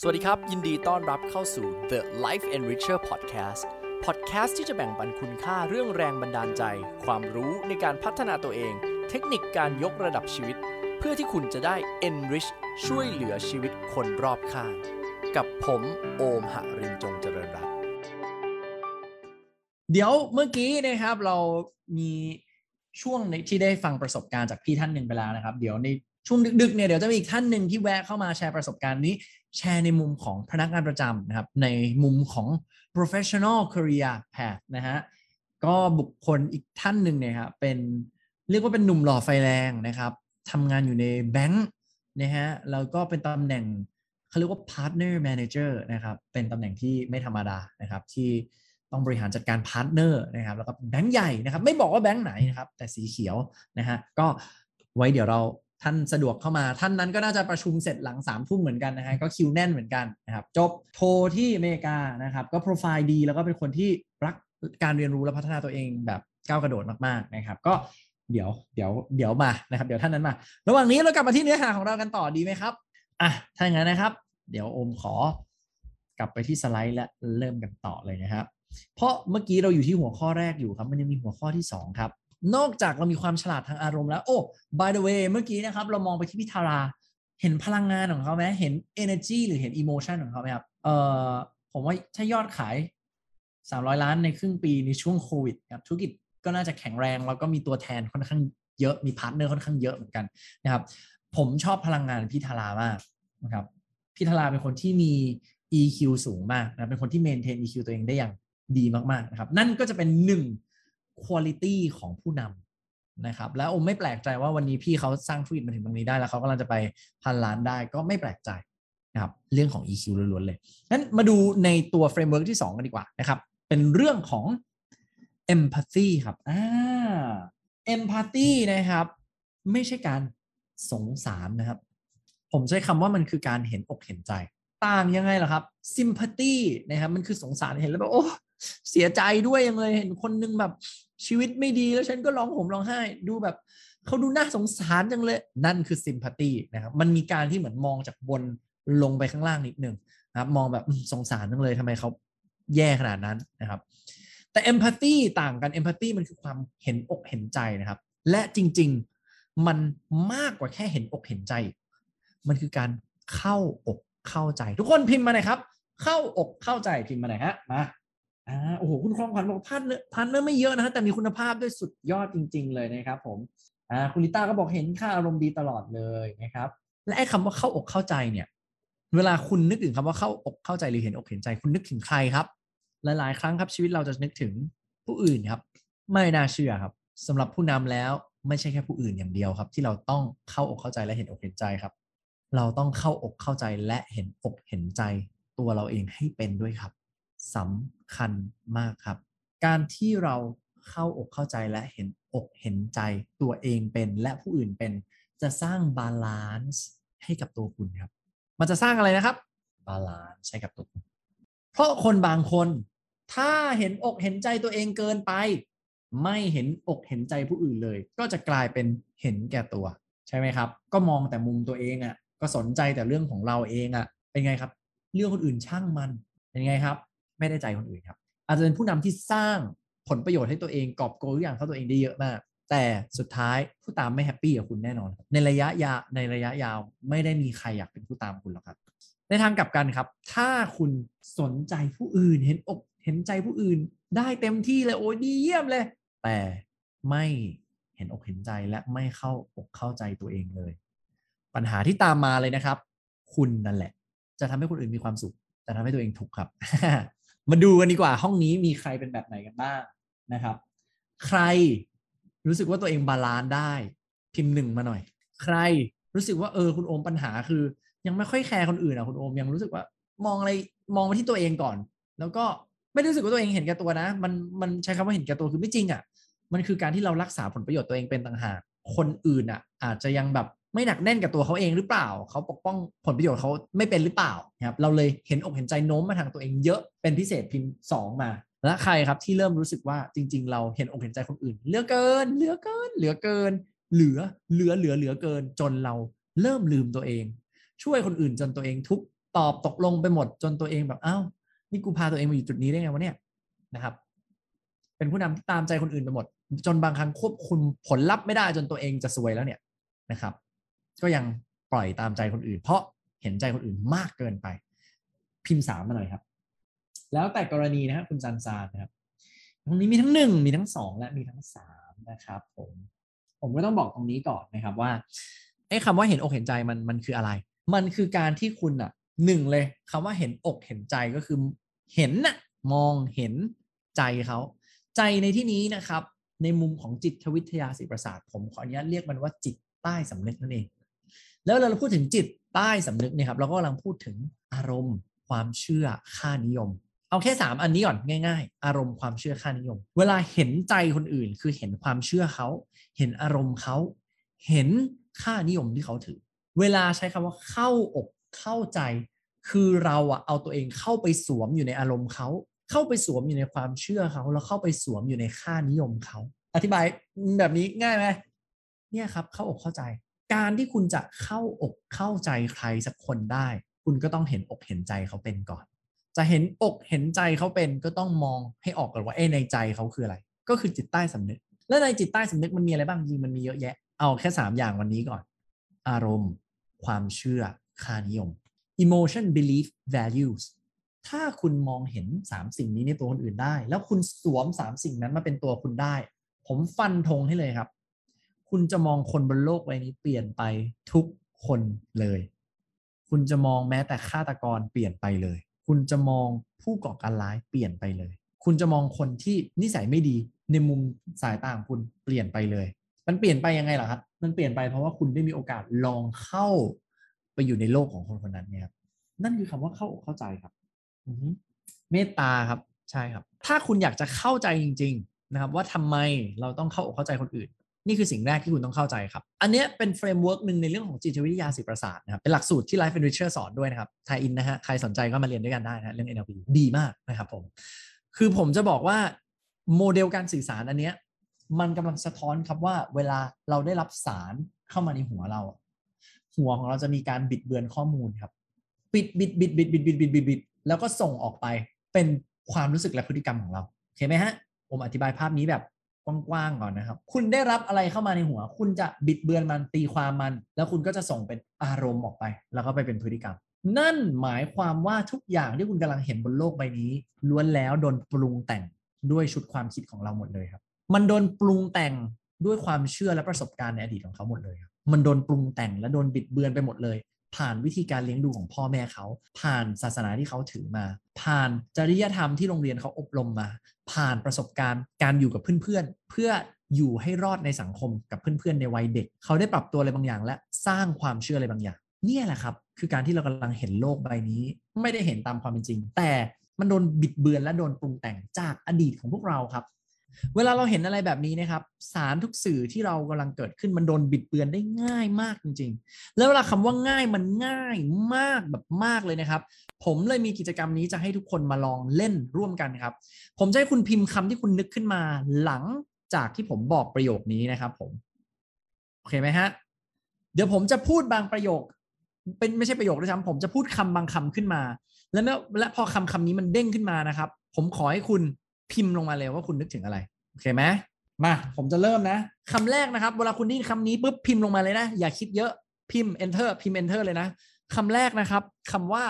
สวัสดีครับ ยินดีต้อนรับเข้าสู่ The Life Enricher Podcast Podcast ที่จะแบ่งปันคุณค่าเรื่องแรงบันดาลใจ ความรู้ในการพัฒนาตัวเอง เทคนิคการยกระดับชีวิต เพื่อที่คุณจะได้ enrich ช่วยเหลือชีวิตคนรอบข้าง กับผมโอมหรินจงเจริญรัตน์เดี๋ยวเมื่อกี้นะครับเรามีช่วงในที่ได้ฟังประสบการณ์จากพี่ท่านหนึ่งไปแล้วนะครับ เดี๋ยวในช่วงดึกๆเนี่ยเดี๋ยวจะมีอีกท่านหนึ่งที่แวะเข้ามาแชร์ประสบการณ์นี้ แชร์ในมุมของพนักงานประจำนะครับ ในมุมของ professional career path นะฮะก็บุคคลอีกท่านหนึ่งเนี่ยครับเป็นเรียกว่าเป็นหนุ่มหล่อไฟแรงนะครับทำงานอยู่ในแบงค์นะฮะแล้วก็เป็นตำแหน่งเขาเรียกว่า partner manager นะครับเป็นตำแหน่งที่ไม่ธรรมดานะครับที่ต้องบริหารจัดการ partner นะครับแล้วก็แบงค์ใหญ่นะครับ ไม่บอกว่าแบงค์ไหนนะครับ แต่สีเขียวนะฮะก็ไว้เดี๋ยวเรา ท่านสะดวกเข้ามา ท่านนั้นก็น่าจะประชุมเสร็จหลัง3ามทุ่มเหมือนกันนะฮะก็คิวแน่นเหมือนกันนะครับจบโทที่อเมริกานะครับก็โปรไฟล์ดีแล้วก็เป็นคนที่รักการเรียนรู้และพัฒนาตัวเองแบบก้าวกระโดดมากๆนะครับก็เดี๋ยวเดี๋ยวเดี๋ยวมานะครับเดี๋ยวท่านนั้นมา ระหว่างนี้เรากลับมาที่เนื้อหาของเรากันต่อดีไหมครับอะถ้าอย่างนั้นนะครับ เดี๋ยวโอมขอกลับไปที่สไลด์และเริ่มกันต่อเลยนะครับ เพราะเมื่อกี้เราอยู่ที่หัวข้อแรกอยู่ครับ มันยังมีหัวข้อที่ 2 ครับ นอกจากเรามีความฉลาดทางอารมณ์แล้ว โอ้ by the way เมื่อกี้นะครับ เรามองไปที่พิธารา เห็นพลังงานของเขาไหมเห็น energy หรือเห็น emotion ของเขาไหมครับ เอ่อ ผมว่าถ้ายอดขาย 300 ล้านในครึ่งปีในช่วงโควิดครับ ธุรกิจก็น่าจะแข็งแรง แล้วก็มีตัวแทนค่อนข้างเยอะ มี partner ค่อนข้างเยอะเหมือนกันนะครับ ผมชอบพลังงานพิธารามากนะครับ พิธาราเป็นคนที่มี EQ สูงมากนะ เป็นคนที่ maintain EQ ตัวเองได้อย่างดีมากๆนะครับ นั่นก็จะเป็นหนึ่ง quality ของผู้นำนะครับ แล้วอมไม่แปลกใจว่าวันนี้พี่เขาสร้างธุรกิจมาถึงตรงนี้ได้แล้วเขากำลังจะไปพันล้านได้ก็ไม่แปลกใจนะครับเรื่องของ EQ ล้วนๆเลยงั้นมาดูในตัว framework ที่ 2 กันดีกว่านะครับ เป็นเรื่องของ empathy ครับอ่า empathy นะครับ ไม่ใช่การสงสารนะครับ ผมใช้คำว่ามันคือการเห็นอกเห็นใจ ต่างยังไงล่ะครับ sympathy นะครับ มันคือสงสารเห็นแล้วแบบโอ้ เสียใจด้วยยังเลยเห็นคนนึงแบบชีวิตไม่ดีแล้วฉันก็ร้องห่มร้องไห้ ดูแบบเขาดูน่าสงสารจังเลย นั่นคือ sympathy นะครับมันมีการที่เหมือนมองจากบนลงไปข้างล่างนิดนึงนะครับมองแบบสงสารจังเลยทำไมเขาแย่ขนาดนั้นนะครับ แต่ empathy ต่างกัน empathy มันคือความเห็นอกเห็นใจนะครับ และจริง ๆมันมากกว่าแค่เห็นอกเห็นใจ มันคือการเข้าอกเข้าใจ ทุกคนพิมพ์มาหน่อยครับ เข้าอกเข้าใจพิมพ์มาหน่อยฮะมา อ่าโอ้โหคุณครองขวัญบอกพันเนอร์พันเนอไม่เยอะนะฮะแต่มีคุณภาพด้วยสุดยอดจริง ๆ เลยนะครับผมอ่าคุณลิต้าก็บอกเห็นค่าอารมณ์ดีตลอดเลยนะครับ และไอ้คำว่าเข้าอกเข้าใจเนี่ย เวลาคุณนึกถึงคำว่าเข้าอกเข้าใจหรือเห็นอกเห็นใจคุณนึกถึงใครครับ หลาย ๆ ครั้งครับชีวิตเราจะนึกถึงผู้อื่นครับ ไม่น่าเชื่อครับสำหรับผู้นำแล้วไม่ใช่แค่ผู้อื่นอย่างเดียวครับ ที่เราต้องเข้าอกเข้าใจและเห็นอกเห็นใจครับ เราต้องเข้าอกเข้าใจและเห็นอกเห็นใจตัวเราเองให้เป็นด้วยครับ สำคัญมากครับ การที่เราเข้าอกเข้าใจและเห็นอกเห็นใจตัวเองเป็นและผู้อื่นเป็น จะสร้าง balance ให้กับตัวคุณครับ มันจะสร้างอะไรนะครับ balance ให้กับตัวคุณเพราะคนบางคนถ้าเห็นอกเห็นใจตัวเองเกินไป ไม่เห็นอกเห็นใจผู้อื่นเลย ก็จะกลายเป็นเห็นแก่ตัว ใช่ไหมครับ ก็มองแต่มุมตัวเองอะ่ะก็สนใจแต่เรื่องของเราเองอะ่ะเป็นไงครับ เรื่องคนอื่นช่างมันเป็นไงครับ ไม่ได้ใจคนอื่นครับ อาจจะเป็นผู้นำที่สร้างผลประโยชน์ให้ตัวเองกอบโกยทุกอย่างเข้าตัวเองได้เยอะมาก แต่สุดท้ายผู้ตามไม่ happy กับคุณแน่นอน ในระยะยาวในระยะยาวไม่ได้มีใครอยากเป็นผู้ตามคุณหรอกครับ ในทางกลับกันครับ ถ้าคุณสนใจผู้อื่นเห็นอกเห็นใจผู้อื่น ได้เต็มที่เลยโอ้ดีเยี่ยมเลย แต่ไม่เห็นอกเห็นใจและไม่เข้าอกเข้าใจตัวเองเลย ปัญหาที่ตามมาเลยนะครับ คุณนั่นแหละ จะทำให้คนอื่นมีความสุข แต่ทำให้ตัวเองทุกข์ครับ มาดูกันดีกว่า ห้องนี้มีใครเป็นแบบไหนกันบ้างนะครับ ใครรู้สึกว่าตัวเอง balance ได้พิมพ์หนึ่งมาหน่อย ใครรู้สึกว่าเออคุณโอมปัญหาคือ ยังไม่ค่อยแคร์คนอื่นอะคุณโอมยังรู้สึกว่ามองอะไรมองมาที่ตัวเองก่อน แล้วก็ไม่รู้สึกว่าตัวเองเห็นแก่ตัวนะ มันมันใช้คำว่าเห็นแก่ตัวคือไม่จริงอะ มันคือการที่เรารักษาผลประโยชน์ตัวเองเป็นต่างหากคนอื่นอะ อาจจะยังแบบ ไม่หนักแน่นกับตัวเขาเองหรือเปล่า เขาปกป้องผลประโยชน์เขาไม่เป็นหรือเปล่านะครับเราเลยเห็นอกเห็นใจโน้มมาทางตัวเองเยอะเป็นพิเศษพิมพ์สองมา และใครครับที่เริ่มรู้สึกว่าจริง ๆ เราเห็นอกเห็นใจคนอื่นเหลือเกินเหลือเกินเหลือเกิน เหลือเหลือเหลือเหลือเกิน จนเราเริ่มลืมตัวเอง ช่วยคนอื่นจนตัวเองทุกตอบตกลงไปหมดจนตัวเองแบบอ้าวนี่กูพาตัวเองมาอยู่จุดนี้ได้ไงวะเนี่ยนะครับ เป็นผู้นำที่ตามใจคนอื่นไปหมด จนบางครั้งควบคุมผลลัพธ์ไม่ได้จนตัวเองจะซวยแล้วเนี่ยนะครับ ก็ยังปล่อยตามใจคนอื่น เพราะเห็นใจคนอื่นมากเกินไป พิมพ์สามมาหน่อยครับ แล้วแต่กรณีนะครับคุณซันซานนะครับตรงนี้มีทั้งหนึ่งมีทั้งสองและมีทั้งสามนะครับ ผมผมก็ต้องบอกตรงนี้ก่อนนะครับว่าไอ้คำว่าเห็นอกเห็นใจมันมันคืออะไร มันคือการที่คุณอะหนึ่งเลยคำว่าเห็นอกเห็นใจก็คือเห็นน่ะมองเห็นใจเขาใจในที่นี้นะครับ ในมุมของจิตวิทยาศิประสาทผมขออนุญาตเรียกมันว่าจิตใต้สำนึกนั่นเอง แล้วเราพูดถึงจิตใต้สำนึกเนี่ยครับเราก็กำลังพูดถึงอารมณ์ ความเชื่อค่านิยม เอาแค่ 3 อันนี้ก่อนง่าย ๆ อารมณ์ความเชื่อค่านิยม เวลาเห็นใจคนอื่น คือเห็นความเชื่อเขาเห็นอารมณ์เขาเห็นค่านิยมที่เขาถือ เวลาใช้คำว่าเข้าอกเข้าใจ คือเราอะเอาตัวเองเข้าไปสวมอยู่ในอารมณ์เขาเข้าไปสวมอยู่ในความเชื่อเขาแล้วเข้าไปสวมอยู่ในค่านิยมเขาอธิบายแบบนี้ง่ายไหมเนี่ยครับเข้าอกเข้าใจ การที่คุณจะเข้าอกเข้าใจใครสักคนได้ คุณก็ต้องเห็นอกเห็นใจเขาเป็นก่อน จะเห็นอกเห็นใจเขาเป็นก็ต้องมองให้ออกก่อนว่าเอ้ในใจเขาคืออะไร ก็คือจิตใต้สำนึก และในจิตใต้สำนึกมันมีอะไรบ้างจริงมันมีเยอะแยะ เอาแค่ 3 อย่างวันนี้ก่อน อารมณ์ ความเชื่อค่านิยม emotion belief values ถ้าคุณมองเห็น 3 สิ่งนี้ในตัวคนอื่นได้ แล้วคุณสวม 3 สิ่งนั้นมาเป็นตัวคุณได้ ผมฟันธงให้เลยครับ คุณจะมองคนบนโลกใบนี้เปลี่ยนไปทุกคนเลย คุณจะมองแม้แต่ฆาตกรเปลี่ยนไปเลย คุณจะมองผู้ก่อการร้ายเปลี่ยนไปเลย คุณจะมองคนที่นิสัยไม่ดีในมุมสายตาของคุณเปลี่ยนไปเลย มันเปลี่ยนไปยังไงล่ะครับ มันเปลี่ยนไปเพราะว่าคุณได้มีโอกาสลองเข้าไปอยู่ในโลกของคนคนนั้นเนี่ยครับนั่นคือคำว่าเข้าเข้าใจครับอือฮึเมตตาครับใช่ครับ ถ้าคุณอยากจะเข้าใจจริง ๆ นะครับ ว่าทำไมเราต้องเข้าอกเข้าใจคนอื่น นี่คือสิ่งแรกที่คุณต้องเข้าใจครับ อันนี้เป็น framework หนึ่งในเรื่องของจิตวิทยาสื่อประสาทนะครับ เป็นหลักสูตรที่ Life Enricher สอนด้วยนะครับ tie-in นะฮะ ใครสนใจก็มาเรียนด้วยกันได้นะเรื่อง NLP ดีมากนะครับผม คือผมจะบอกว่าโมเดลการสื่อสารอันเนี้ยมันกำลังสะท้อนครับว่าเวลาเราได้รับสารเข้ามาในหัวเรา หัวของเราจะมีการบิดเบือนข้อมูลครับ บิดบิดบิดบิดบิดบิดบิดบิดบิดแล้วก็ส่งออกไปเป็นความรู้สึกและพฤติกรรมของเราโอเคไหมฮะผมอธิบายภาพนี้แบบ กว้างๆก่อนนะครับ คุณได้รับอะไรเข้ามาในหัว คุณจะบิดเบือนมันตีความมัน แล้วคุณก็จะส่งเป็นอารมณ์ออกไป แล้วก็ไปเป็นพฤติกรรม นั่นหมายความว่าทุกอย่างที่คุณกำลังเห็นบนโลกใบนี้ ล้วนแล้วโดนปรุงแต่งด้วยชุดความคิดของเราหมดเลยครับ มันโดนปรุงแต่งด้วยความเชื่อและประสบการณ์ในอดีตของเขาหมดเลยครับมันโดนปรุงแต่งและโดนบิดเบือนไปหมดเลย ผ่านวิธีการเลี้ยงดูของพ่อแม่เขา ผ่านศาสนาที่เขาถือมา ผ่านจริยธรรมที่โรงเรียนเขาอบรมมา ผ่านประสบการณ์การอยู่กับเพื่อนๆ เพื่ออยู่ให้รอดในสังคมกับเพื่อนๆในวัยเด็ก เขาได้ปรับตัวอะไรบางอย่าง และสร้างความเชื่ออะไรบางอย่าง เนี่ยแหละครับ คือการที่เรากำลังเห็นโลกใบนี้ ไม่ได้เห็นตามความเป็นจริง แต่มันโดนบิดเบือนและโดนปรุงแต่งจากอดีตของพวกเราครับ เวลาเราเห็นอะไรแบบนี้นะครับ สารทุกสื่อที่เรากำลังเกิดขึ้นมันโดนบิดเบือนได้ง่ายมากจริง ๆ แล้วเวลาคำว่าง่ายมันง่ายมากแบบมากเลยนะครับ ผมเลยมีกิจกรรมนี้จะให้ทุกคนมาลองเล่นร่วมกันครับ ผมจะให้คุณพิมพ์คำที่คุณนึกขึ้นมาหลังจากที่ผมบอกประโยคนี้นะครับ ผมโอเคไหมฮะเดี๋ยวผมจะพูดบางประโยค เป็นไม่ใช่ประโยคด้วยซ้ำผมจะพูดคำบางคำขึ้นมา แล้วเมื่อและพอคำคำนี้มันเด้งขึ้นมานะครับ ผมขอให้คุณ พิมพ์ลงมาเลยว่าคุณนึกถึงอะไร โอเคไหมมา ผมจะเริ่มนะคำแรกนะครับ เวลาคุณได้ยินคำนี้ปุ๊บพิมพ์ลงมาเลยนะ อย่าคิดเยอะพิมพ์ enter พิมพ์ enter เลยนะคำแรกนะครับคำว่า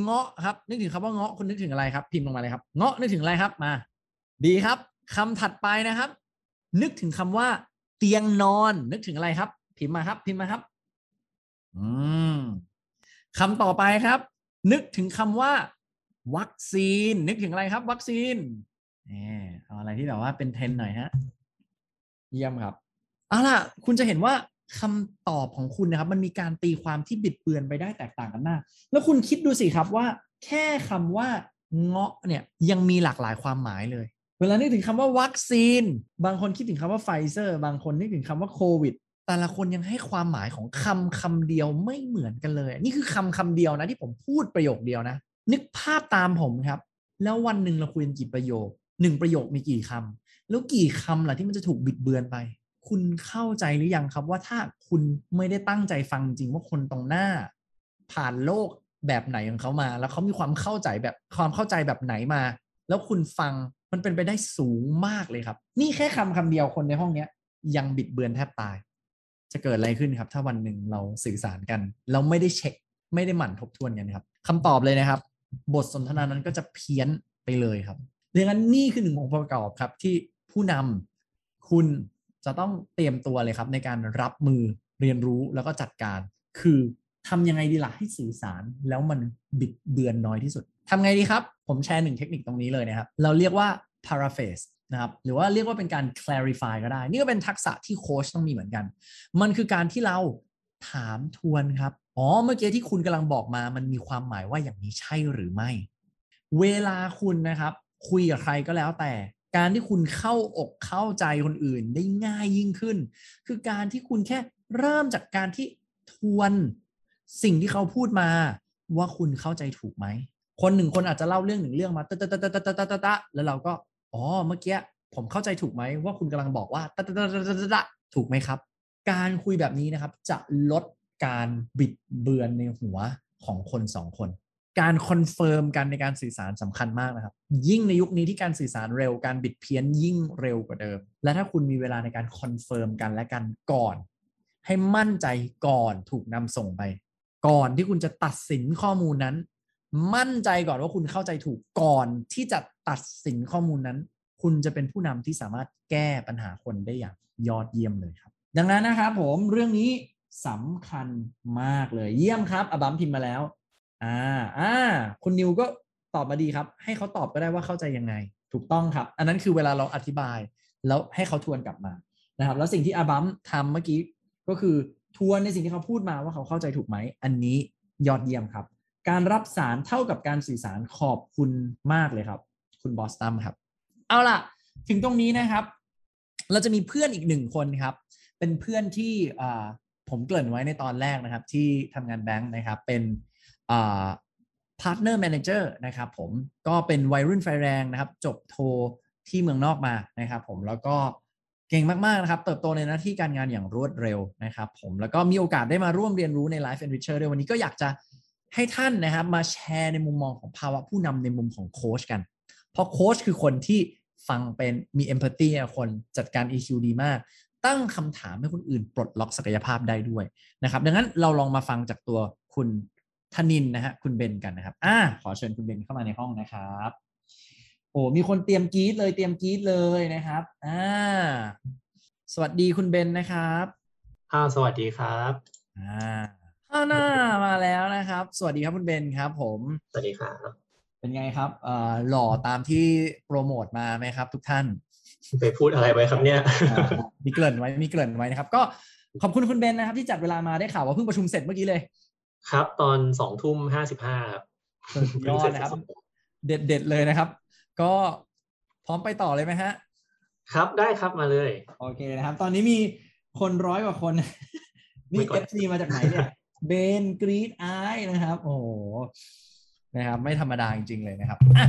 เงาะครับ นึกถึงคำว่าเงาะคุณนึกถึงอะไรครับ พิมพ์ลงมาเลยครับเงาะนึกถึงอะไรครับมา ดีครับคำถัดไปนะครับ นึกถึงคำว่า เตียงนอน นึกถึงอะไรครับ พิมพ์มาครับ พิมพ์มาครับ อืมคำต่อไปครับ นึกถึงคำว่า วัคซีน นึกถึงอะไรครับ วัคซีนแหมเอาอะไรที่แบบว่าเป็นเทรนด์หน่อยฮะ เยี่ยมครับเอาล่ะ คุณจะเห็นว่าคำตอบของคุณนะครับ มันมีการตีความที่บิดเบือนไปได้แตกต่างกันมาก แล้วคุณคิดดูสิครับว่า แค่คำว่าเงาะเนี่ยยังมีหลากหลายความหมายเลย เวลานึกถึงคำว่าวัคซีน บางคนคิดถึงคำว่าไฟเซอร์ บางคนนึกถึงคำว่าโควิด แต่ละคนยังให้ความหมายของคำคำเดียวไม่เหมือนกันเลย นี่คือคำคำเดียวนะที่ผมพูดประโยคเดียวนะ นึกภาพตามผมครับ แล้ววันหนึ่งเราคุยกันกี่ประโยคหนึ่งประโยคมีกี่คำแล้วกี่คำล่ะที่มันจะถูกบิดเบือนไป คุณเข้าใจหรือยังครับว่าถ้าคุณไม่ได้ตั้งใจฟังจริงว่าคนตรงหน้า ผ่านโลกแบบไหนของเขามา แล้วเขามีความเข้าใจแบบความเข้าใจแบบไหนมา แล้วคุณฟังมันเป็นไปได้สูงมากเลยครับ นี่แค่คำคำเดียวคนในห้องเนี้ย ยังบิดเบือนแทบตาย จะเกิดอะไรขึ้นครับ ถ้าวันหนึ่งเราสื่อสารกัน เราไม่ได้เช็ค ไม่ได้หมั่นทบทวนกันครับคำตอบเลยนะครับ บทสนทนานั้นก็จะเพี้ยนไปเลยครับดังนั้นนี่คือหนึ่งองค์ประกอบครับที่ผู้นำคุณจะต้องเตรียมตัวเลยครับ ในการรับมือเรียนรู้แล้วก็จัดการ คือทำยังไงดีล่ะให้สื่อสารแล้วมันบิดเบือนน้อยที่สุดทำไงดีครับ ผมแชร์หนึ่งเทคนิคตรงนี้เลยนะครับ เราเรียกว่า paraphrase นะครับหรือว่าเรียกว่าเป็นการ clarify ก็ได้ นี่ก็เป็นทักษะที่โค้ชต้องมีเหมือนกัน มันคือการที่เรา ถามทวนครับ อ๋อ เมื่อกี้ที่คุณกำลังบอกมา มันมีความหมายว่าอย่างนี้ใช่หรือไม่ เวลาคุณนะครับ คุยกับใครก็แล้วแต่ การที่คุณเข้าอกเข้าใจคนอื่นได้ง่ายยิ่งขึ้น คือการที่คุณแค่เริ่มจากการที่ทวนสิ่งที่เขาพูดมา ว่าคุณเข้าใจถูกไหม คนหนึ่งคนอาจจะเล่าเรื่องหนึ่งเรื่องมาตะตะตะตะตะตะตะแล้วเราก็ อ๋อ เมื่อกี้ผมเข้าใจถูกไหมว่าคุณกำลังบอกว่าตะตะตะตะตะถูกไหมครับ การคุยแบบนี้นะครับ จะลดการบิดเบือนในหัวของคนสองคน การ confirm กันในการสื่อสารสำคัญมากนะครับ ยิ่งในยุคนี้ที่การสื่อสารเร็วการบิดเพี้ยนยิ่งเร็วกว่าเดิม และถ้าคุณมีเวลาในการ confirm กันและกันก่อน ให้มั่นใจก่อนถูกนำส่งไป ก่อนที่คุณจะตัดสินข้อมูลนั้น มั่นใจก่อนว่าคุณเข้าใจถูกก่อนที่จะตัดสินข้อมูลนั้น คุณจะเป็นผู้นำที่สามารถแก้ปัญหาคนได้อย่างยอดเยี่ยมเลยครับ ดังนั้นนะครับผมเรื่องนี้สำคัญมากเลย เยี่ยมครับอบัมพิมพ์มาแล้ว อ่าอ่าคุณนิวก็ตอบมาดีครับ ให้เขาตอบก็ได้ว่าเข้าใจยังไง ถูกต้องครับ อันนั้นคือเวลาเราอธิบาย แล้วให้เขาทวนกลับมานะครับ แล้วสิ่งที่อาบัมทำเมื่อกี้ก็คือทวนในสิ่งที่เขาพูดมาว่าเขาเข้าใจถูกไหม อันนี้ยอดเยี่ยมครับ การรับสารเท่ากับการสื่อสารขอบคุณมากเลยครับ คุณบอสตัมครับ เอาล่ะ ถึงตรงนี้นะครับ เราจะมีเพื่อนอีกหนึ่งคนครับ เป็นเพื่อนที่ผมเกริ่นไว้ในตอนแรกนะครับ ที่ทำงานแบงค์นะครับ เป็น partner manager นะครับผมก็เป็นวัยรุ่นไฟแรงนะครับ จบโทที่เมืองนอกมานะครับผมแล้วก็เก่งมาก ๆ นะครับ เติบโตในหน้าที่การงานอย่างรวดเร็วนะครับผมแล้วก็มีโอกาสได้มาร่วมเรียนรู้ใน Life Enricher ด้วยวันนี้ก็อยากจะให้ท่านนะครับมาแชร์ในมุมมองของภาวะผู้นำในมุมของโค้ชกัน เพราะโค้ชคือคนที่ฟังเป็นมีเอมพัตตีคนจัดการ EQ ดีมาก ตั้งคำถามให้คนอื่นปลดล็อกศักยภาพได้ด้วยนะครับ ดังนั้นเราลองมาฟังจากตัวคุณธนินนะฮะคุณเบนกันนะครับอ่าขอเชิญคุณเบนเข้ามาในห้องนะครับโอ้มีคนเตรียมกีดเลยเตรียมกีดเลยนะครับอ่าสวัสดีคุณเบนนะครับอ่าสวัสดีครับอ่าข้าหน้ามาแล้วนะครับ สวัสดีครับคุณเบนครับ ผม สวัสดีครับ เป็นไงครับเอ่อหล่อตามที่โปรโมทมาไหมครับ ทุกท่าน ไปพูดอะไรไว้ครับเนี่ยมีเกริ่นไว้มีเกริ่นไว้นะครับ ก็ขอบคุณคุณเบนนะครับ ที่จัดเวลามาได้ข่าวว่าเพิ่งประชุมเสร็จเมื่อกี้เลย ครับ ตอนสองทุ่มห้าสิบห้าครับยอดนะครับ เด็ดเด็ดเลยนะครับ ก็พร้อมไปต่อเลยไหมฮะ ครับได้ครับมาเลย โอเคนะครับ ตอนนี้มีคนร้อยกว่าคน นี่ FC มาจากไหนเนี่ยเบนกรีดไอนะครับ โอ้โหนะครับ ไม่ธรรมดาจริงๆเลยนะครับอะ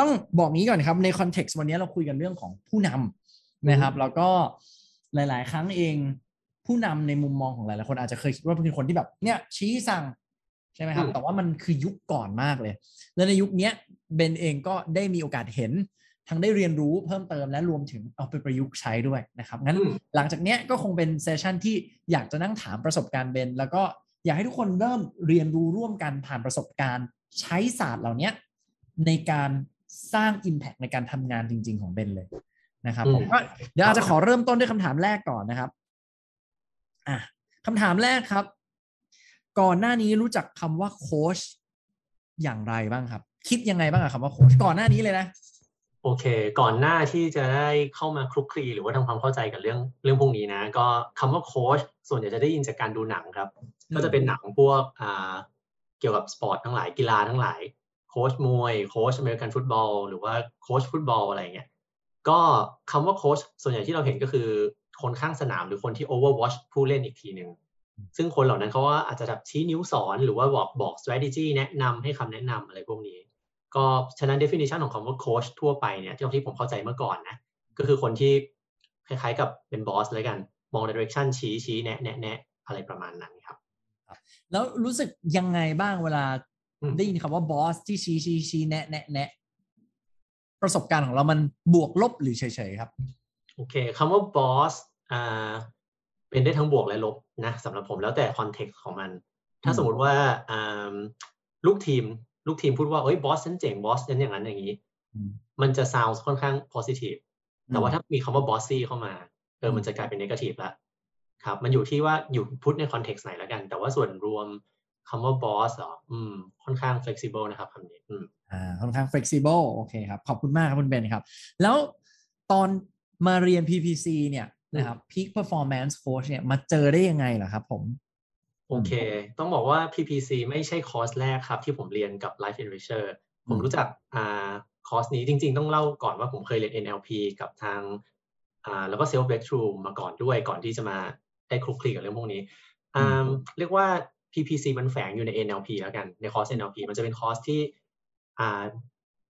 ต้องบอกนี้ก่อนครับใน context วันนี้เราคุยกันเรื่องของผู้นำนะครับ แล้วก็หลาย ๆ ครั้งเองผู้นำในมุมมองของหลายๆคนอาจจะเคยคิดว่าเป็นคนที่แบบเนี่ยชี้สั่งใช่ไหมครับ แต่ว่ามันคือยุคก่อนมากเลย แล้วในยุคนี้เบนเองก็ได้มีโอกาสเห็นทั้งได้เรียนรู้เพิ่มเติมและรวมถึงเอาไปประยุกต์ใช้ด้วยนะครับงั้นหลังจากนี้ก็คงเป็นเซสชันที่อยากจะนั่งถามประสบการณ์เบนแล้วก็อยากให้ทุกคนเริ่มเรียนรู้ร่วมกันผ่านประสบการณ์ใช้ศาสตร์เหล่านี้ในการ สร้าง Impact ในการทำงานจริง ๆ ของเบนเลยนะครับผมก็เดี๋ยวอาจจะขอเริ่มต้นด้วยคำถามแรกก่อนนะครับอะคำถามแรกครับ ก่อนหน้านี้รู้จักคำว่าโค้ชอย่างไรบ้างครับ คิดยังไงบ้างคำว่าโค้ชก่อนหน้านี้เลยนะโอเค ก่อนหน้าที่จะได้เข้ามาคลุกคลีหรือว่าทำความเข้าใจกับเรื่องเรื่องพวกนี้นะ ก็คำว่าโค้ชส่วนใหญ่จะได้ยินจากการดูหนังครับ ก็จะเป็นหนังพวกอ่าเกี่ยวกับสปอร์ตทั้งหลายกีฬาทั้งหลายโค้ชมวย โค้ชอเมริกันฟุตบอล หรือว่าโค้ชฟุตบอลอะไรเงี้ยก็คำว่าโค้ชส่วนใหญ่ที่เราเห็นก็คือคนข้างสนามหรือคนที่ overwatch ผู้เล่นอีกทีหนึ่งซึ่งคนเหล่านั้นเขาว่าอาจจะแบบชี้นิ้วสอนหรือว่าบอกบอก strategy แนะนำให้คำแนะนำอะไรพวกนี้ ก็ฉะนั้น definition ของคำว่าโค้ชทั่วไปเนี่ยที่ผมเข้าใจเมื่อก่อนนะก็คือคนที่คล้ายๆกับเป็นบอสเลยกัน มอง direction ชี้ชี้แนะแนะแนะอะไรประมาณนั้นครับ แล้วรู้สึกยังไงบ้างเวลา ได้ยินคำว่าบอสที่ชี้ชี้ชี้แนะแนะแนะประสบการณ์ของเรามันบวกลบหรือเฉยๆครับ โอเคคำว่า boss อ่าเป็นได้ทั้งบวกและลบนะสำหรับผมแล้วแต่คอนเท็กซ์ของมัน ถ้าอืมสมมติว่าอ่าลูกทีมลูกทีมพูดว่าเอ้ยบอสฉันเจ๋งบอสฉันอย่างนั้นอย่างนี้อืมมันจะ sound ค่อนข้าง positive แต่ว่าถ้ามีคำว่า bossy เข้ามาเอออืมมันจะกลายเป็น negative ละครับ มันอยู่ที่ว่าอยู่พุทในคอนเท็กซ์ไหนแล้วกัน แต่ว่าส่วนรวม คำว่า boss เหรออืม ค่อนข้าง flexible นะครับคำนี้อืมอ่าค่อนข้าง flexible โอเคครับ ขอบคุณมากครับคุณเบนครับ แล้วตอนมาเรียน PPC เนี่ยนะครับ Peak Performance Coach เนี่ยมาเจอได้ยังไงเหรอครับผมโอเค ต้องบอกว่า PPC ไม่ใช่คอร์สแรกครับ ที่ผมเรียนกับ Life Enricher ผมรู้จักอ่าคอร์สนี้จริง ๆ ต้องเล่าก่อนว่าผมเคยเรียน NLP กับทางอ่าแล้วก็ Self Breakthrough มาก่อนด้วยก่อนที่จะมาได้คลุกคลีกับเรื่องพวกนี้อ่าเรียกว่า PPC มันแฝงอยู่ใน NLP แล้วกันในคอร์ส NLP มันจะเป็นคอร์สที่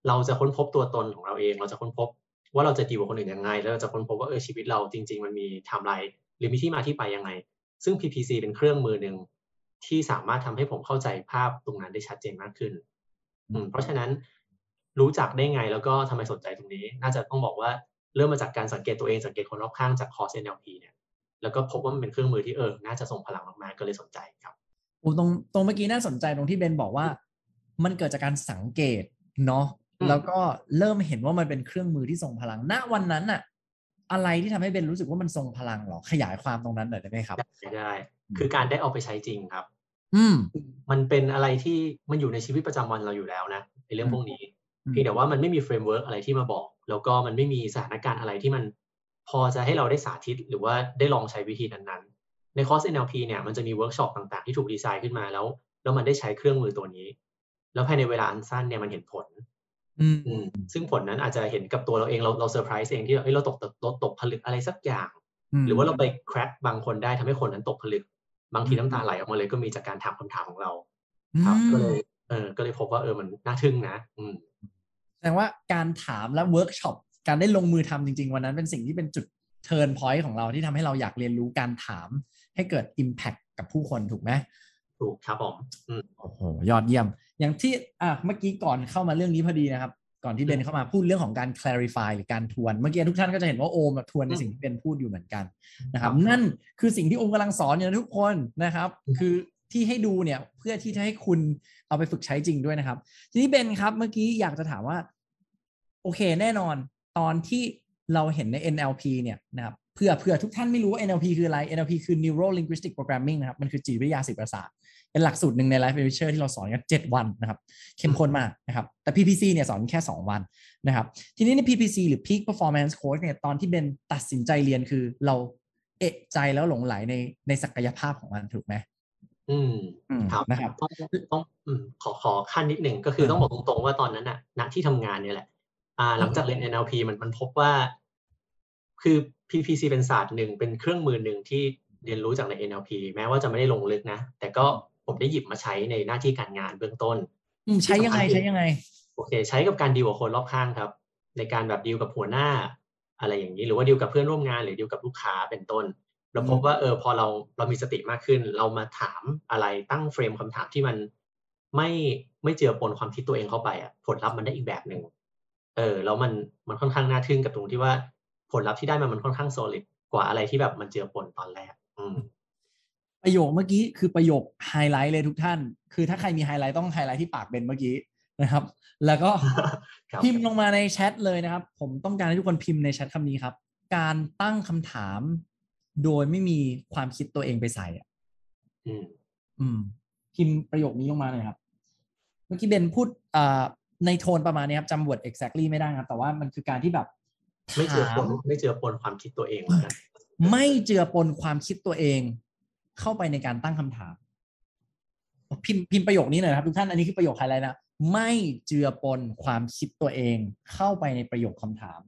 เราจะค้นพบตัวตนของเราเอง เราจะค้นพบว่าเราจะดีกว่าคนอื่นยังไง แล้วเราจะค้นพบว่าเออชีวิตเราจริง ๆ มันมีไทม์ไลน์หรือมีที่มาที่ไปยังไง ซึ่ง PPC เป็นเครื่องมือหนึ่งที่สามารถทำให้ผมเข้าใจภาพตรงนั้นได้ชัดเจนมากขึ้น อืมเพราะฉะนั้นรู้จักได้ไงแล้วก็ทำไมสนใจตรงนี้ น่าจะต้องบอกว่าเริ่มมาจากการสังเกตตัวเองสังเกตคนรอบข้างจากคอร์ส NLP เนี่ยแล้วก็พบว่ามันเป็นเครื่องมือที่เออ น่าจะส่งพลังมากๆก็เลยสนใจครับ อ้ตรงตรงเมื่อกี้น่าสนใจตรงที่เบนบอกว่า มันเกิดจากการสังเกตเนาะอืมแล้วก็เริ่มเห็นว่ามันเป็นเครื่องมือที่ทรงพลัง ณวันนั้นน่ะอะไรที่ทำให้เบนรู้สึกว่ามันทรงพลังเหรอขยายความตรงนั้นหน่อยได้ไหมครับได้ได้คือการได้เอาไปใช้จริงครับ อืม มันเป็นอะไรที่มันอยู่ในชีวิตประจำวันเราอยู่แล้วนะในเรื่องพวกนี้อืมเพียงแต่ว่ามันไม่มี framework อะไรที่มาบอก แล้วก็มันไม่มีสถานการณ์อะไรที่มัน พอจะให้เราได้สาธิต หรือว่าได้ลองใช้วิธีนั้นๆ ในคอร์ส NLP เนี่ยมันจะมีเวิร์กช็อปต่างๆ ที่ถูกดีไซน์ขึ้นมาแล้ว แล้วมันได้ใช้เครื่องมือตัวนี้ แล้วภายในเวลาอันสั้นเนี่ยมันเห็นผลอืมอืมซึ่งผลนั้นอาจจะเห็นกับตัวเราเองเราเราเซอร์ไพรส์เองที่เฮ้ยเราตกตกตกตกผลึกอะไรสักอย่าง หรือว่าเราไปแคร c บางคนได้ทำให้คนนั้นตกผลึก บางทีน้ำตาไหลออกมาเลยก็มีจากการถามคำถามของเรา ครับอืมก็เลยเออก็เลยพบว่าเออมันน่าทึ่งนะ อืมแสดงว่าการถามและเวิร์กช็อปการได้ลงมือทำจริง ๆ วันนั้นเป็นสิ่งที่เป็นจุด turn point ของเราที่ทำให้เราอยากเรียนรู้การถาม ให้เกิด Impact กับผู้คนถูกไหมถูกครับผมอืมโอ้โยอดเยี่ยม อย่างที่อะเมื่อกี้ก่อนเข้ามาเรื่องนี้พอดีนะครับ ก่อนที่เบนเข้ามาพูดเรื่องของการ clarify หรือการทวน เมื่อกี้ทุกท่านก็จะเห็นว่าโอมแบบทวนในสิ่งที่เบนพูดอยู่เหมือนกันนะครับครับ นั่นคือสิ่งที่โอมกำลังสอนอยู่นะทุกคนนะครับ คือที่ให้ดูเนี่ยเพื่อที่จะให้คุณเอาไปฝึกใช้จริงด้วยนะครับ ทีนี้เบนครับเมื่อกี้อยากจะถามว่า โอเคแน่นอนตอนที่เราเห็นใน NLP เนี่ยนะครับ เพื่อเพื่อทุกท่านไม่รู้ว่า NLP คืออะไร NLP คือ Neuro Linguistic Programming นะครับ มันคือจิตวิทยาสื่อประสาทเป็นหลักสูตรหนึ่งใน Life Enricher ที่เราสอนกัน 7 วันนะครับ เข้มข้นมากนะครับ แต่ PPC เนี่ยสอนแค่ 2 วันนะครับ ทีนี้ใน PPC หรือ Peak Performance Coach เนี่ยตอนที่เบนตัดสินใจเรียนคือเราเอะใจแล้วหลงไหลในในศักยภาพของมันถูกไหมอืมอืมครับนะครับต้องต้องอืมขอขอขั้นนิดหนึ่งก็คือเออต้องบอกตรงๆว่าตอนนั้นน่ะณที่ทำงานเนี่ยแหละ อ่า หลังจากเรียน NLP มันมันพบว่า คือ PPC เป็นศาสตร์หนึ่งเป็นเครื่องมือหนึ่งที่เรียนรู้จากใน NLP แม้ว่าจะไม่ได้ลงลึกนะ แต่ก็ผมได้หยิบมาใช้ในหน้าที่การงานเบื้องต้นอืมใช้ยังไงใช้ยังไง โอเค ใช้กับการดีลกับคนรอบข้างครับ ในการแบบดีลกับหัวหน้า อะไรอย่างนี้หรือว่าดีลกับเพื่อนร่วมงานหรือดีลกับลูกค้าเป็นต้น เราพบว่าเออพอเราเรามีสติมากขึ้น เรามาถามอะไรตั้งเฟรมคำถามที่มันไม่ไม่เจือปนความคิดตัวเองเข้าไปอะผลลัพธ์มันได้อีกแบบหนึ่งเออแล้วมันมันค่อนข้างน่าทึ่งกับตรงที่ว่า ผลลัพธ์ที่ได้มามันค่อนข้าง solid กว่าอะไรที่แบบมันเจือปนตอนแรก อืมประโยคเมื่อกี้คือประโยคไฮไลท์เลยทุกท่าน คือถ้าใครมีไฮไลท์ต้องไฮไลท์ที่ปากเบนเมื่อกี้นะครับ แล้วก็ครับพิมพ์ลงมาในแชทเลยนะครับ ผมต้องการให้ทุกคนพิมพ์ในแชทคำนี้ครับ การตั้งคำถาม โดยไม่มีความคิดตัวเองไปใส่อะอืมอืม พิมพ์ประโยคนี้ลงมาเลยครับ เมื่อกี้เบนพูดอ่าในโทนประมาณนี้ครับจำ word exactly ไม่ได้ครับ แต่ว่ามันคือการที่แบบ ไม่เจือปถานมไม่เจือปนความคิดตัวเองแล้วกันไม่เจือปนความคิดตัวเอง เข้าไปในการตั้งคำถาม พิมพ์พิมพ์ประโยคนี้หน่อยนะครับทุกท่านอันนี้คือประโยคไฮไลท์นะไม่เจือปนความคิดตัวเอง เข้าไปในประโยคคำถาม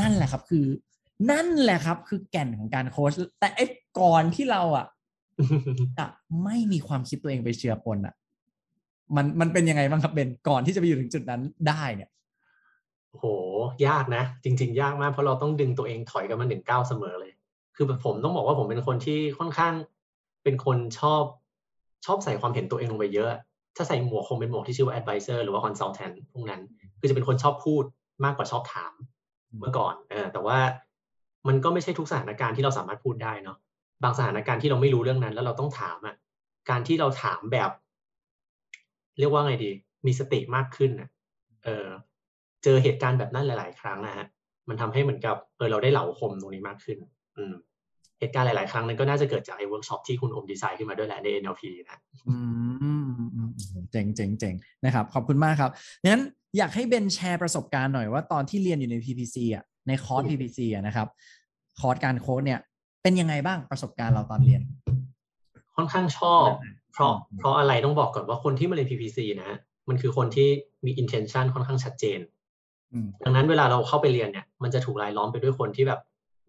นั่นแหละครับคือ นั่นแหละครับ คือแก่นของการโค้ชแต่ไอ้ก่อนที่เราอะจะไม่มีความคิดตัวเองไปเจือปนอะ มันมันเป็นยังไงบ้างครับเบนก่อนที่จะไปอยู่ถึงจุดนั้นได้เนี่ย โอ้โหยากนะ จริง ๆ ยากมากเพราะเราต้องดึงตัวเองถอยกันมาหนึ่งก้าวเสมอเลย คือแบบผมต้องบอกว่าผมเป็นคนที่ค่อนข้าง เป็นคนชอบชอบใส่ความเห็นตัวเองลงไปเยอะ ถ้าใส่หมวกคงเป็นหมวกที่ชื่อว่า advisor หรือว่า consultant พวกนั้น คือจะเป็นคนชอบพูดมากกว่าชอบถามเมื่อก่อนเออแต่ว่ามันก็ไม่ใช่ทุกสถานการณ์ที่เราสามารถพูดได้เนาะบางสถานการณ์ที่เราไม่รู้เรื่องนั้น แล้วเราต้องถามอะการที่เราถามแบบ เรียกว่าไงดี มีสติมากขึ้นอะเออ เจอเหตุการณ์แบบนั้นหลาย ๆ ครั้งนะฮะมันทำให้เหมือนกับเออเราได้เหลาคมตรงนี้มากขึ้น อืมเหตุการณ์หลาย ๆ ครั้งนั้นก็น่าจะเกิดจากไอ้เวิร์กช็อปที่คุณอมดีไซน์ขึ้นมาด้วยแหละใน NLP นะอืมเจ๋งเจ๋งเจ๋งนะครับ ขอบคุณมากครับงั้นอยากให้เบนแชร์ประสบการณ์หน่อยว่าตอนที่เรียนอยู่ใน PPC อะในคอร์ส PPC อะนะครับคอร์สการโค้ชเนี่ย เป็นยังไงบ้างประสบการณ์เราตอนเรียน ค่อนข้างชอบ เพราะเพราะอะไรต้องบอกก่อนว่าคนที่มาเรียน PPC นะฮะมันคือคนที่มี intention ค่อนข้างชัดเจน ดังนั้นเวลาเราเข้าไปเรียนเนี่ยมันจะถูกรายล้อมไปด้วยคนที่แบบ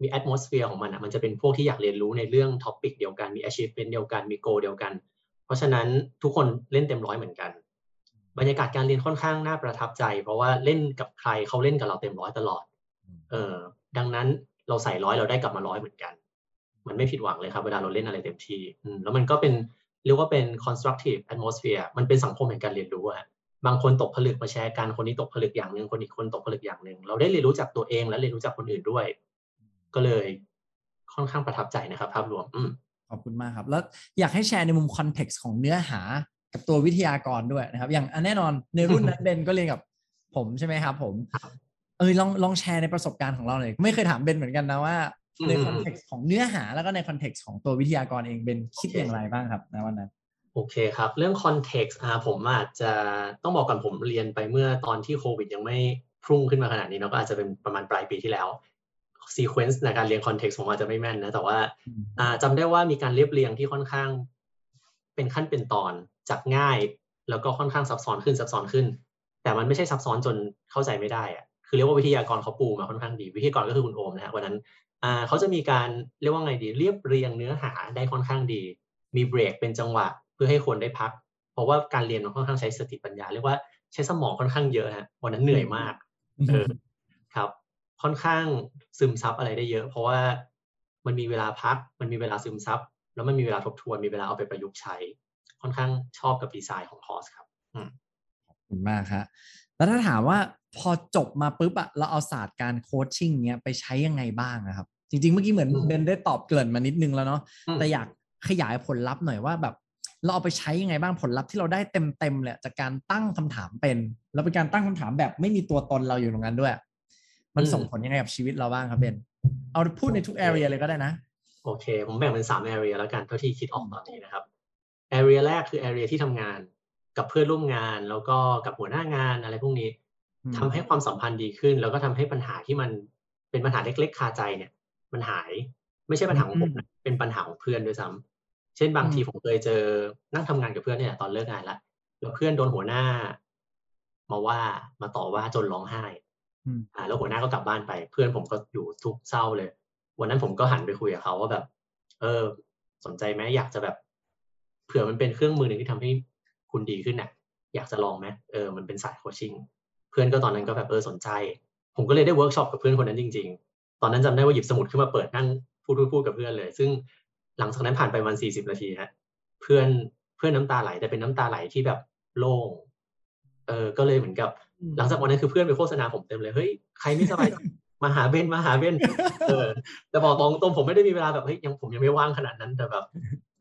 มี atmosphere ของมันอะมันจะเป็นพวกที่อยากเรียนรู้ในเรื่อง topic เดียวกันมี achievement เดียวกันมี goal เดียวกัน เพราะฉะนั้นทุกคนเล่นเต็มร้อยเหมือนกัน บรรยากาศการเรียนค่อนข้างน่าประทับใจ เพราะว่าเล่นกับใครเขาเล่นกับเราเต็มร้อยตลอดเออดังนั้นเราใส่ร้อยเราได้กลับมาร้อยเหมือนกัน มันไม่ผิดหวังเลยครับเวลาเราเล่นอะไรเต็มที่แล้วมันก็เป็นเรียกว่าเป็น constructive atmosphere มันเป็นสังคมแห่งการเรียนรู้อะ บางคนตกผลึกมาแชร์กันคนนี้ตกผลึกอย่างหนึ่งคนอีกคนตกผลึกอย่างหนึ่งเราได้เรียนรู้จากตัวเองและเรียนรู้จากคนอื่นด้วย ก็เลยค่อนข้างประทับใจนะครับภาพรวมอืขอบคุณมากครับ แล้วอยากให้แชร์ในมุมคอนเท็กซ์ของเนื้อหากับตัววิทยากรด้วยนะครับ อย่างแน่นอนในรุ่นนั้นเบนก็เรียนกับผมใช่ไหมครับ ผมเออลองลองแชร์ในประสบการณ์ของเราหน่อยไม่เคยถามเบนเหมือนกันนะว่าใน context ของเนื้อหาแล้วก็ใน context ของตัววิทยากรเองเบนคิดอย่างไรบ้างครับในวันนั้น โอเคครับ เรื่อง context อ่าผมอาจจะต้องบอกก่อนผมเรียนไปเมื่อตอนที่โควิดยังไม่พุ่งขึ้นมาขนาดนี้เนาะก็อาจจะเป็นประมาณปลายปีที่แล้ว sequence ในการเรียน context ผมอาจจะไม่แม่นนะแต่ว่าจำได้ว่ามีการเรียบเรียงที่ค่อนข้าง เป็นขั้นเป็นตอนจากง่าย แล้วก็ค่อนข้างซับซ้อนขึ้นซับซ้อนขึ้น แต่มันไม่ใช่ซับซ้อนจนเข้าใจไม่ได้อะคือเรียกว่าวิทยากรเขาปูมาค่อนข้างดี วิทยากรก็คือคุณโอมนะฮะวันนั้นเขาจะมีการเรียกว่าไงดีเรียบเรียงเนื้อหาได้ค่อนข้างดี มีเบรกเป็นจังหวะ พื่อให้คนได้พัก เพราะว่าการเรียนมันค่อนข้างใช้สติปัญญาเรียกว่าใช้สมองค่อนข้างเยอะฮะวันนั้นเหนื่อยมากเออครับ ค่อนข้างซึมซับอะไรได้เยอะ เพราะว่ามันมีเวลาพัก มันมีเวลาซึมซับ แล้วมันมีเวลาทบทวน มีเวลาเอาไปประยุกต์ใช้ ค่อนข้างชอบกับดีไซน์ของคอร์สครับขอบคุณมากครับแล้วถ้าถามว่าพอจบมาปุ๊บอะเราเอาศาสตร์การโคชชิ่งเนี้ยไปใช้ยังไงบ้างนะครับ จริง ๆ เมื่อกี้เหมือนเบนได้ตอบเกินมานิดนึงแล้วเนาะแต่อยากขยายผลลัพธ์หน่อยว่าแบบ เราเอาไปใช้ยังไงบ้างผลลัพธ์ที่เราได้เต็มๆเลยจากการตั้งคำถามเป็น แล้วเป็นการตั้งคำถามแบบไม่มีตัวตนเราอยู่ตรงนั้นด้วย มันส่งผลยังไงกับชีวิตเราบ้างครับเบนเอาพูดในทุก area เลยก็ได้นะ โอเค ผมแบ่งเป็นสาม area แล้วกันเท่าที่คิดออกตอนนี้นะครับ area แรกคือ area ที่ทำงานกับเพื่อนร่วมงานแล้วก็กับหัวหน้างานอะไรพวกนี้ทำให้ความสัมพันธ์ดีขึ้น แล้วก็ทำให้ปัญหาที่มันเป็นปัญหาเล็กๆคาใจเนี่ย มันหายไม่ใช่ปัญหาของผมเป็นปัญหาของเพื่อนด้วยซ้ำ เช่นบางทีผมเคยเจอนั่งทำงานกับเพื่อนเนี่ยตอนเลิกงานละแล้วเพื่อนโดนหัวหน้า มาว่ามาต่อว่าจนร้องไห้อ่าแล้วหัวหน้าก็กลับบ้านไป เพื่อนผมก็อยู่ทุกข์เศร้าเลย วันนั้นผมก็หันไปคุยกับเขาว่าแบบ เออ สนใจไหมอยากจะแบบ เผื่อมันเป็นเครื่องมือหนึ่งที่ทำให้คุณดีขึ้นน่ะ อยากจะลองไหมเออมันเป็นสาย coaching เพื่อนก็ตอนนั้นก็แบบเออสนใจ ผมก็เลยได้เวิร์กช็อปกับเพื่อนคนนั้นจริง ๆ ตอนนั้นจำได้ว่าหยิบสมุดขึ้นมาเปิดนั่งพูดพูดกับเพื่อนเลย ซึ่ง หลังจากนั้นผ่านไปวันสี่สิบนาทีฮะเพื่อนเพื่อนน้ำตาไหลแต่เป็นน้ำตาไหลที่แบบโล่งเออก็เลยเหมือนกับ หลังจากวันนั้นคือเพื่อนไปโฆษณาผมเต็มเลยเฮ้ยใครไม่สบายมาหาเบนมาหาเบนเออแต่บอกตรงตรงผมไม่ได้มีเวลาแบบเฮ้ยยังผมยังไม่ว่างขนาดนั้นแต่แบบ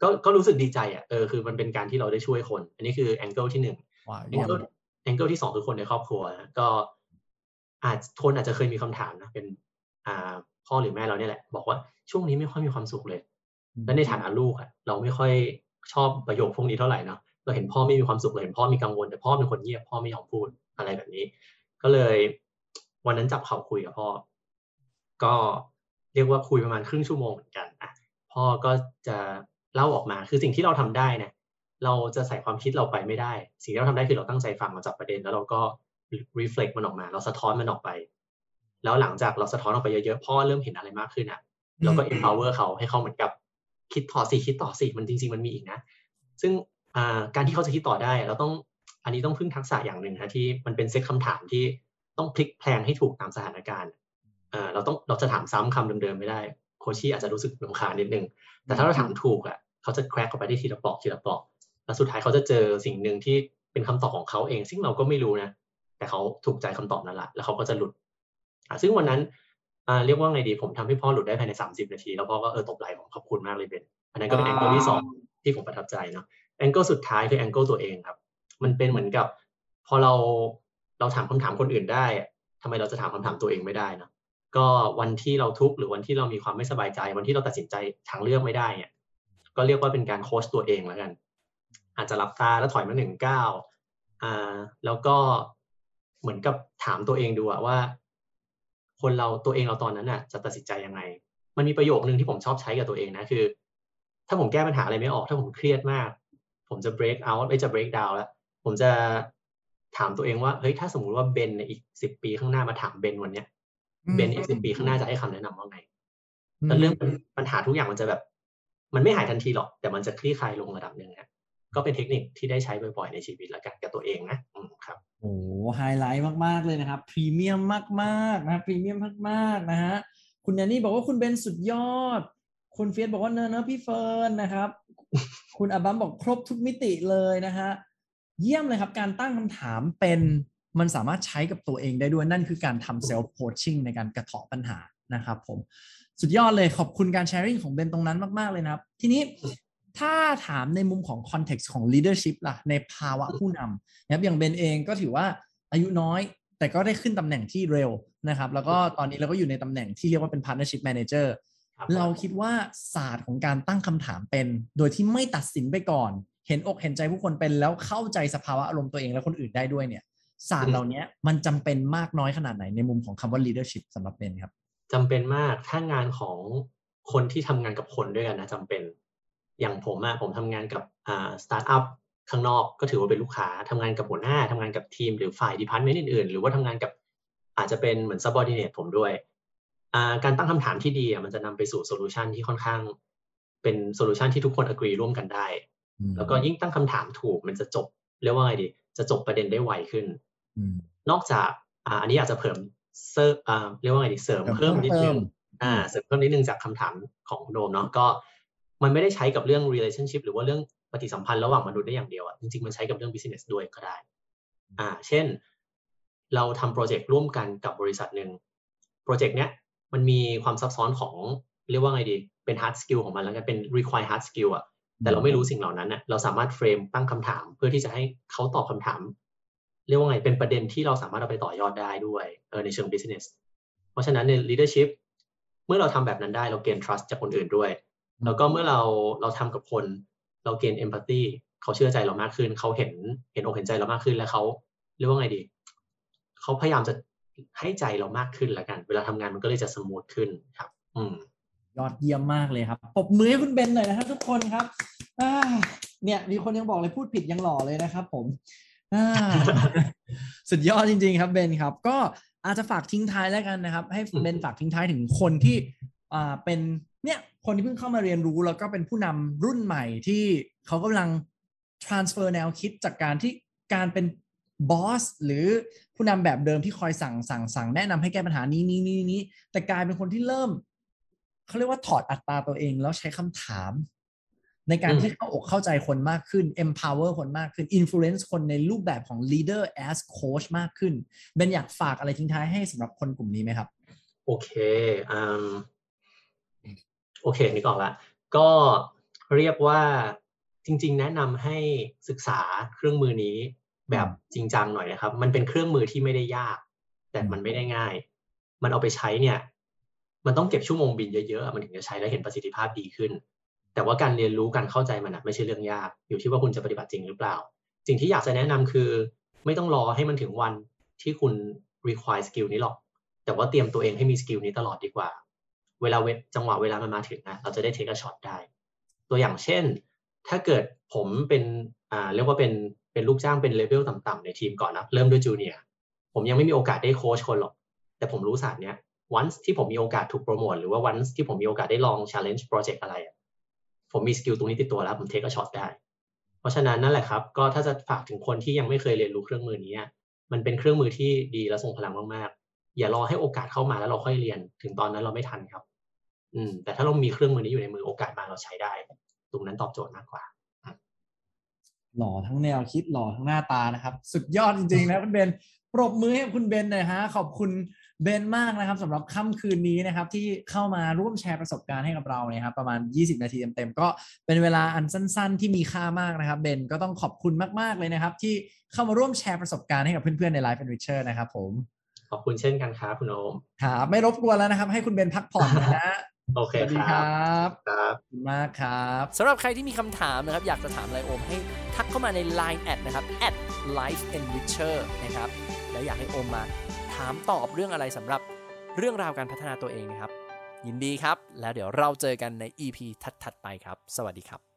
ก็ก็รู้สึกดีใจอะเออคือมันเป็นการที่เราได้ช่วยคน อันนี้คือ angle ที่หนึ่ง angle angle ที่สองคือคนในครอบครัวก็อาจทนอาจจะเคยมีคำถามนะเป็น อ่า พ่อหรือแม่เราเนี่ยแหละ บอกว่าช่วงนี้ไม่ค่อยมีความสุขเลย และในฐานะลูกอะเราไม่ค่อยชอบประโยคพวกนี้เท่าไหร่เนาะเราเห็นพ่อไม่มีความสุขเลยเห็นพ่อมีกังวลแต่พ่อเป็นคนเงียบพ่อไม่ยอมพูดอะไรแบบนี้ ก็เลย วันนั้นจับเขาคุยกับพ่อ ก็เรียกว่าคุยประมาณครึ่งชั่วโมงเหมือนกันอะพ่อก็จะเล่าออกมาคือสิ่งที่เราทำได้เนี่ยเราจะใส่ความคิดเราไปไม่ได้ สิ่งที่เราทำได้คือเราตั้งใจฟังมาจับประเด็นแล้วเราก็ reflect มันออกมา เราสะท้อนมันออกไป แล้วหลังจากเราสะท้อนออกไปเยอะๆพ่อเริ่มเห็นอะไรมากขึ้นอะเราก็ empower เขาให้เขาเหมือนกับ คิดต่อสิคิดต่อสิมันจริง ๆ มันมีอีกนะ ซึ่งการที่เขาจะคิดต่อได้เราต้องอันนี้ต้องพึ่งทักษะอย่างหนึ่งนะที่มันเป็นเซตคำถามที่ต้องพลิกแพลงให้ถูกตามสถานการณ์เราต้องเราจะถามซ้ำคำเดิมๆไม่ได้ โคชี่อาจจะรู้สึกลำคาญนิดนึง แต่ถ้าเราถามถูกอะเขาจะแคร็กเข้าไปได้ทีละปอกทีละปอกแล้วสุดท้ายเขาจะเจอสิ่งหนึ่งที่เป็นคำตอบของเขาเอง ซึ่งเราก็ไม่รู้นะ แต่เขาถูกใจคำตอบนั่นแหละแล้วเขาก็จะหลุดซึ่งวันนั้น เรียกว่าไงดีผมทำให้พ่อหลุดได้ภายในสามสิบนาที แล้วพ่อก็เออตบไหล่ผมขอบคุณมากเลยเบนอันนั้นก็เป็น angle ที่สองที่ผมประทับใจเนาะ angle สุดท้ายคือ angle ตัวเองครับ มันเป็นเหมือนกับ พอเราเราถามคำถามคนอื่นได้ทำไมเราจะถามคำถามตัวเองไม่ได้นะก็วันที่เราทุกข์หรือวันที่เรามีความไม่สบายใจ วันที่เราตัดสินใจทางเลือกไม่ได้เนี่ยก็เรียกว่าเป็นการโค้ชตัวเองแล้วกัน อาจจะหลับตาแล้วถอยมาหนึ่งก้าวอ่าแล้วก็เหมือนกับถามตัวเองดูว่า คนเราตัวเองเราตอนนั้นน่ะจะตัดสินใจยังไง มันมีประโยคนึงที่ผมชอบใช้กับตัวเองนะคือ ถ้าผมแก้ปัญหาอะไรไม่ออก ถ้าผมเครียดมาก ผมจะ break out ไม่จะ break down แล้วผมจะถามตัวเองว่าเฮ้ยถ้าสมมุติว่าเบนในอีกสิบปีข้างหน้ามาถามเบนวันเนี้ยเบนอีกสิบปีข้างหน้าจะให้คำแนะนำว่าไงแต่เรื่องปัญหาทุกอย่างมันจะแบบ มันไม่หายทันทีหรอก แต่มันจะคลี่คลายลงระดับหนึ่งนะก็เป็นเทคนิคที่ได้ใช้บ่อยๆในชีวิตแล้วกันกับตัวเองนะอืมครับ โอ้ไฮไลท์มากๆเลยนะครับพรีเมียมมากๆนะครับพรีเมียมมากๆนะฮะคุณแนนนี่บอกว่าคุณเบนสุดยอด คุณเฟียสบอกว่าเนอเนอพี่เฟิร์นนะครับ คุณอับัมบอกครบทุกมิติเลยนะฮะเยี่ยมเลยครับ การตั้งคำถามเป็นมันสามารถใช้กับตัวเองได้ด้วยนั่นคือการทำ self coaching ในการกระเทาะปัญหานะครับผมสุดยอดเลยขอบคุณการแชร์ริ่งของเบนตรงนั้นมาก ๆ เลยนะครับ ทีนี้ ถ้าถามในมุมของคอนเท็กซ์ของ leadership ล่ะ ในภาวะผู้นำนะครับอย่างเบนเองก็ถือว่าอายุน้อยแต่ก็ได้ขึ้นตำแหน่งที่เร็วนะครับ แล้วก็ตอนนี้เราก็อยู่ในตำแหน่งที่เรียกว่าเป็น partnership manager เราคิดว่าศาสตร์ของการตั้งคำถามเป็น โดยที่ไม่ตัดสินไปก่อน เห็นอกเห็นใจผู้คนเป็นแล้วเข้าใจสภาวะอารมณ์ตัวเองและคนอื่นได้ด้วยเนี่ยศาสตร์เหล่านี้มันจำเป็นมากน้อยขนาดไหนในมุมของคำว่า leadership สำหรับเบนครับจำเป็นมากถ้างานของคนที่ทำงานกับคนด้วยกันนะจำเป็น อย่างผมอะผมทำงานกับอ่าสตาร์ทอัพข้างนอกก็ถือว่าเป็นลูกค้าทำงานกับหัวหน้าทำงานกับทีมหรือฝ่าย department อื่นๆ หรือว่าทำงานกับอาจจะเป็นเหมือน subordinate ผมด้วยอ่าการตั้งคำถามที่ดีอะมันจะนำไปสู่ solution ที่ค่อนข้าง เป็น solution ที่ทุกคน agree ร่วมกันได้ แล้วก็ยิ่งตั้งคำถามถูกมันจะจบเรียกว่าไงดี จะจบประเด็นได้ไวขึ้น นอกจากอ่าอันนี้อาจจะเพิ่มเสริมอ่าเรียกว่าไงดีเสริมเพิ่มนิดนึงอ่าเสริมเพิ่มนิดนึงจากคำถามของโดมเนาะก็ มันไม่ได้ใช้กับเรื่อง relationship หรือว่าเรื่องปฏิสัมพันธ์ระหว่างมนุษย์ได้อย่างเดียวอะจริงๆ มันใช้กับเรื่อง business ด้วยก็ได้ อ่า เช่น เราทำโปรเจกต์ร่วมกันกับบริษัทหนึ่งโปรเจกต์เนี้ยมันมีความซับซ้อนของเรียกว่าไงดี เป็น hard skill ของมันแล้วกันเป็น require hard skill อะแต่เราไม่รู้สิ่งเหล่านั้นน่ะเราสามารถเฟรมตั้งคำถาม เพื่อที่จะให้เขาตอบคำถาม เรียกว่าไงเป็นประเด็นที่เราสามารถเอาไปต่อยอดได้ด้วยเออในเชิง business เพราะฉะนั้นใน leadership เมื่อเราทำแบบนั้นได้เราเกณฑ์ trust จากคนอื่นด้วย แล้วก็เมื่อเราเราทำกับคน เราเกณฑ์ empathy เขาเชื่อใจเรามากขึ้น เขาเห็นเห็นอกเห็นใจเรามากขึ้นแล้วเขาเรียกว่าไงดีเขาพยายามจะให้ใจเรามากขึ้นแล้วกัน เวลาทำงานมันก็เลยจะสมูทขึ้นครับ อืมยอดเยี่ยมมากเลยครับปรบมือให้คุณเบนหน่อยนะครับทุกคนครับอ่าเนี่ยมีคนยังบอกเลยพูดผิดยังหล่อเลยนะครับ ผมอ่าสุดยอดจริง ๆ ครับเบนครับ ก็อาจจะฝากทิ้งท้ายแล้วกันนะครับ ให้เบนฝากทิ้งท้ายถึงคนที่อ่าเป็นเนี่ย คนที่เพิ่งเข้ามาเรียนรู้แล้วก็เป็นผู้นำรุ่นใหม่ที่เขากำลัง transfer แนวคิดจากการที่การเป็นบอสหรือผู้นำแบบเดิมที่คอยสั่งสั่งสั่งแนะนำให้แก้ปัญหานี้นี้นี้นี้แต่กลายเป็นคนที่เริ่มเขาเรียกว่าถอดอัตราตัวเอง แล้วใช้คำถาม ในการที่เข้าอกเข้าใจคนมากขึ้น empower คนมากขึ้น influence คนในรูปแบบของ leader as coach มากขึ้นเบนอยากฝากอะไรทิ้งท้ายให้สำหรับคนกลุ่มนี้ไหมครับ โอเค อืมโอเคนึกออกละก็เรียกว่าจริง ๆ แนะนำให้ศึกษาเครื่องมือนี้แบบจริงจังหน่อยนะครับ มันเป็นเครื่องมือที่ไม่ได้ยาก แต่มันไม่ได้ง่าย มันเอาไปใช้เนี่ย มันต้องเก็บชั่วโมงบินเยอะๆ มันถึงจะใช้แล้วเห็นประสิทธิภาพดีขึ้น แต่ว่าการเรียนรู้การเข้าใจมันไม่ใช่เรื่องยาก อยู่ที่ว่าคุณจะปฏิบัติจริงหรือเปล่า สิ่งที่อยากจะแนะนำคือ ไม่ต้องรอให้มันถึงวันที่คุณ require skill นี้หรอก แต่ว่าเตรียมตัวเองให้มีสกิลนี้ตลอดดีกว่า เวลาเวจังหวะเวลามันมาถึงนะเราจะได้ take shot ได้ ตัวอย่างเช่น ถ้าเกิดผมเป็นอ่าเรียกว่าเป็นเป็นลูกจ้างเป็นเลเวลต่ำๆในทีมก่อนนะ เริ่มด้วย junior ผมยังไม่มีโอกาสได้โค้ชคนหรอก แต่ผมรู้ศาสตร์เนี้ยวันที่ผมมีโอกาสถูกโปรโมทหรือว่าวันที่ผมมีโอกาสได้ลอง challenge project อะไร ผมมี skill ตรงนี้ติดตัวแล้ว ผม take shot ได้ เพราะฉะนั้นนั่นแหละครับ ก็ถ้าจะฝากถึงคนที่ยังไม่เคยเรียนรู้เครื่องมือนี้ มันเป็นเครื่องมือที่ดีและส่งพลังมาก อย่ารอให้โอกาสเข้ามาแล้วเราค่อยเรียน ถึงตอนนั้นเราไม่ทันครับ อืม แต่ถ้าเรามีเครื่องมือนี้อยู่ในมือโอกาสมาเราใช้ได้ ตรงนั้นตอบโจทย์มากกว่าหล่อทั้งแนวคิดหล่อทั้งหน้าตานะครับ สุดยอดจริงๆนะคุณเบนปรบมือให้คุณเบนหน่อยฮะขอบคุณเบนมากนะครับสำหรับค่ำคืนนี้นะครับ ที่เข้ามาร่วมแชร์ประสบการณ์ให้กับเราเนี่ยครับประมาณ 20 นาทีเต็มๆก็เป็นเวลาอันสั้น ๆ ที่มีค่ามากนะครับเบนก็ต้องขอบคุณมากๆเลยนะครับ ที่เข้ามาร่วมแชร์ประสบการณ์ให้กับเพื่อนๆใน Life and Richer นะครับผม ขอบคุณเช่นกันครับคุณโอมครับไม่รบกวนแล้วนะครับ ให้คุณเบนพักผ่อนนะฮะโอเคสวัสดีคครัรบับครับขอบคุณมากครับสำหรับใครที่มีคำถามนะครับ อยากจะถามอะไรโอมให้ทักเข้ามาใน Line แอดนะครับ at life enricher นะครับ แล้วอยากให้โอมมาถามตอบเรื่องอะไรสำหรับเรื่องราวการพัฒนาตัวเองนะครับ ยินดีครับ แล้วเดี๋ยวเราเจอกันใน EP ถัดๆไปครับ สวัสดีครับ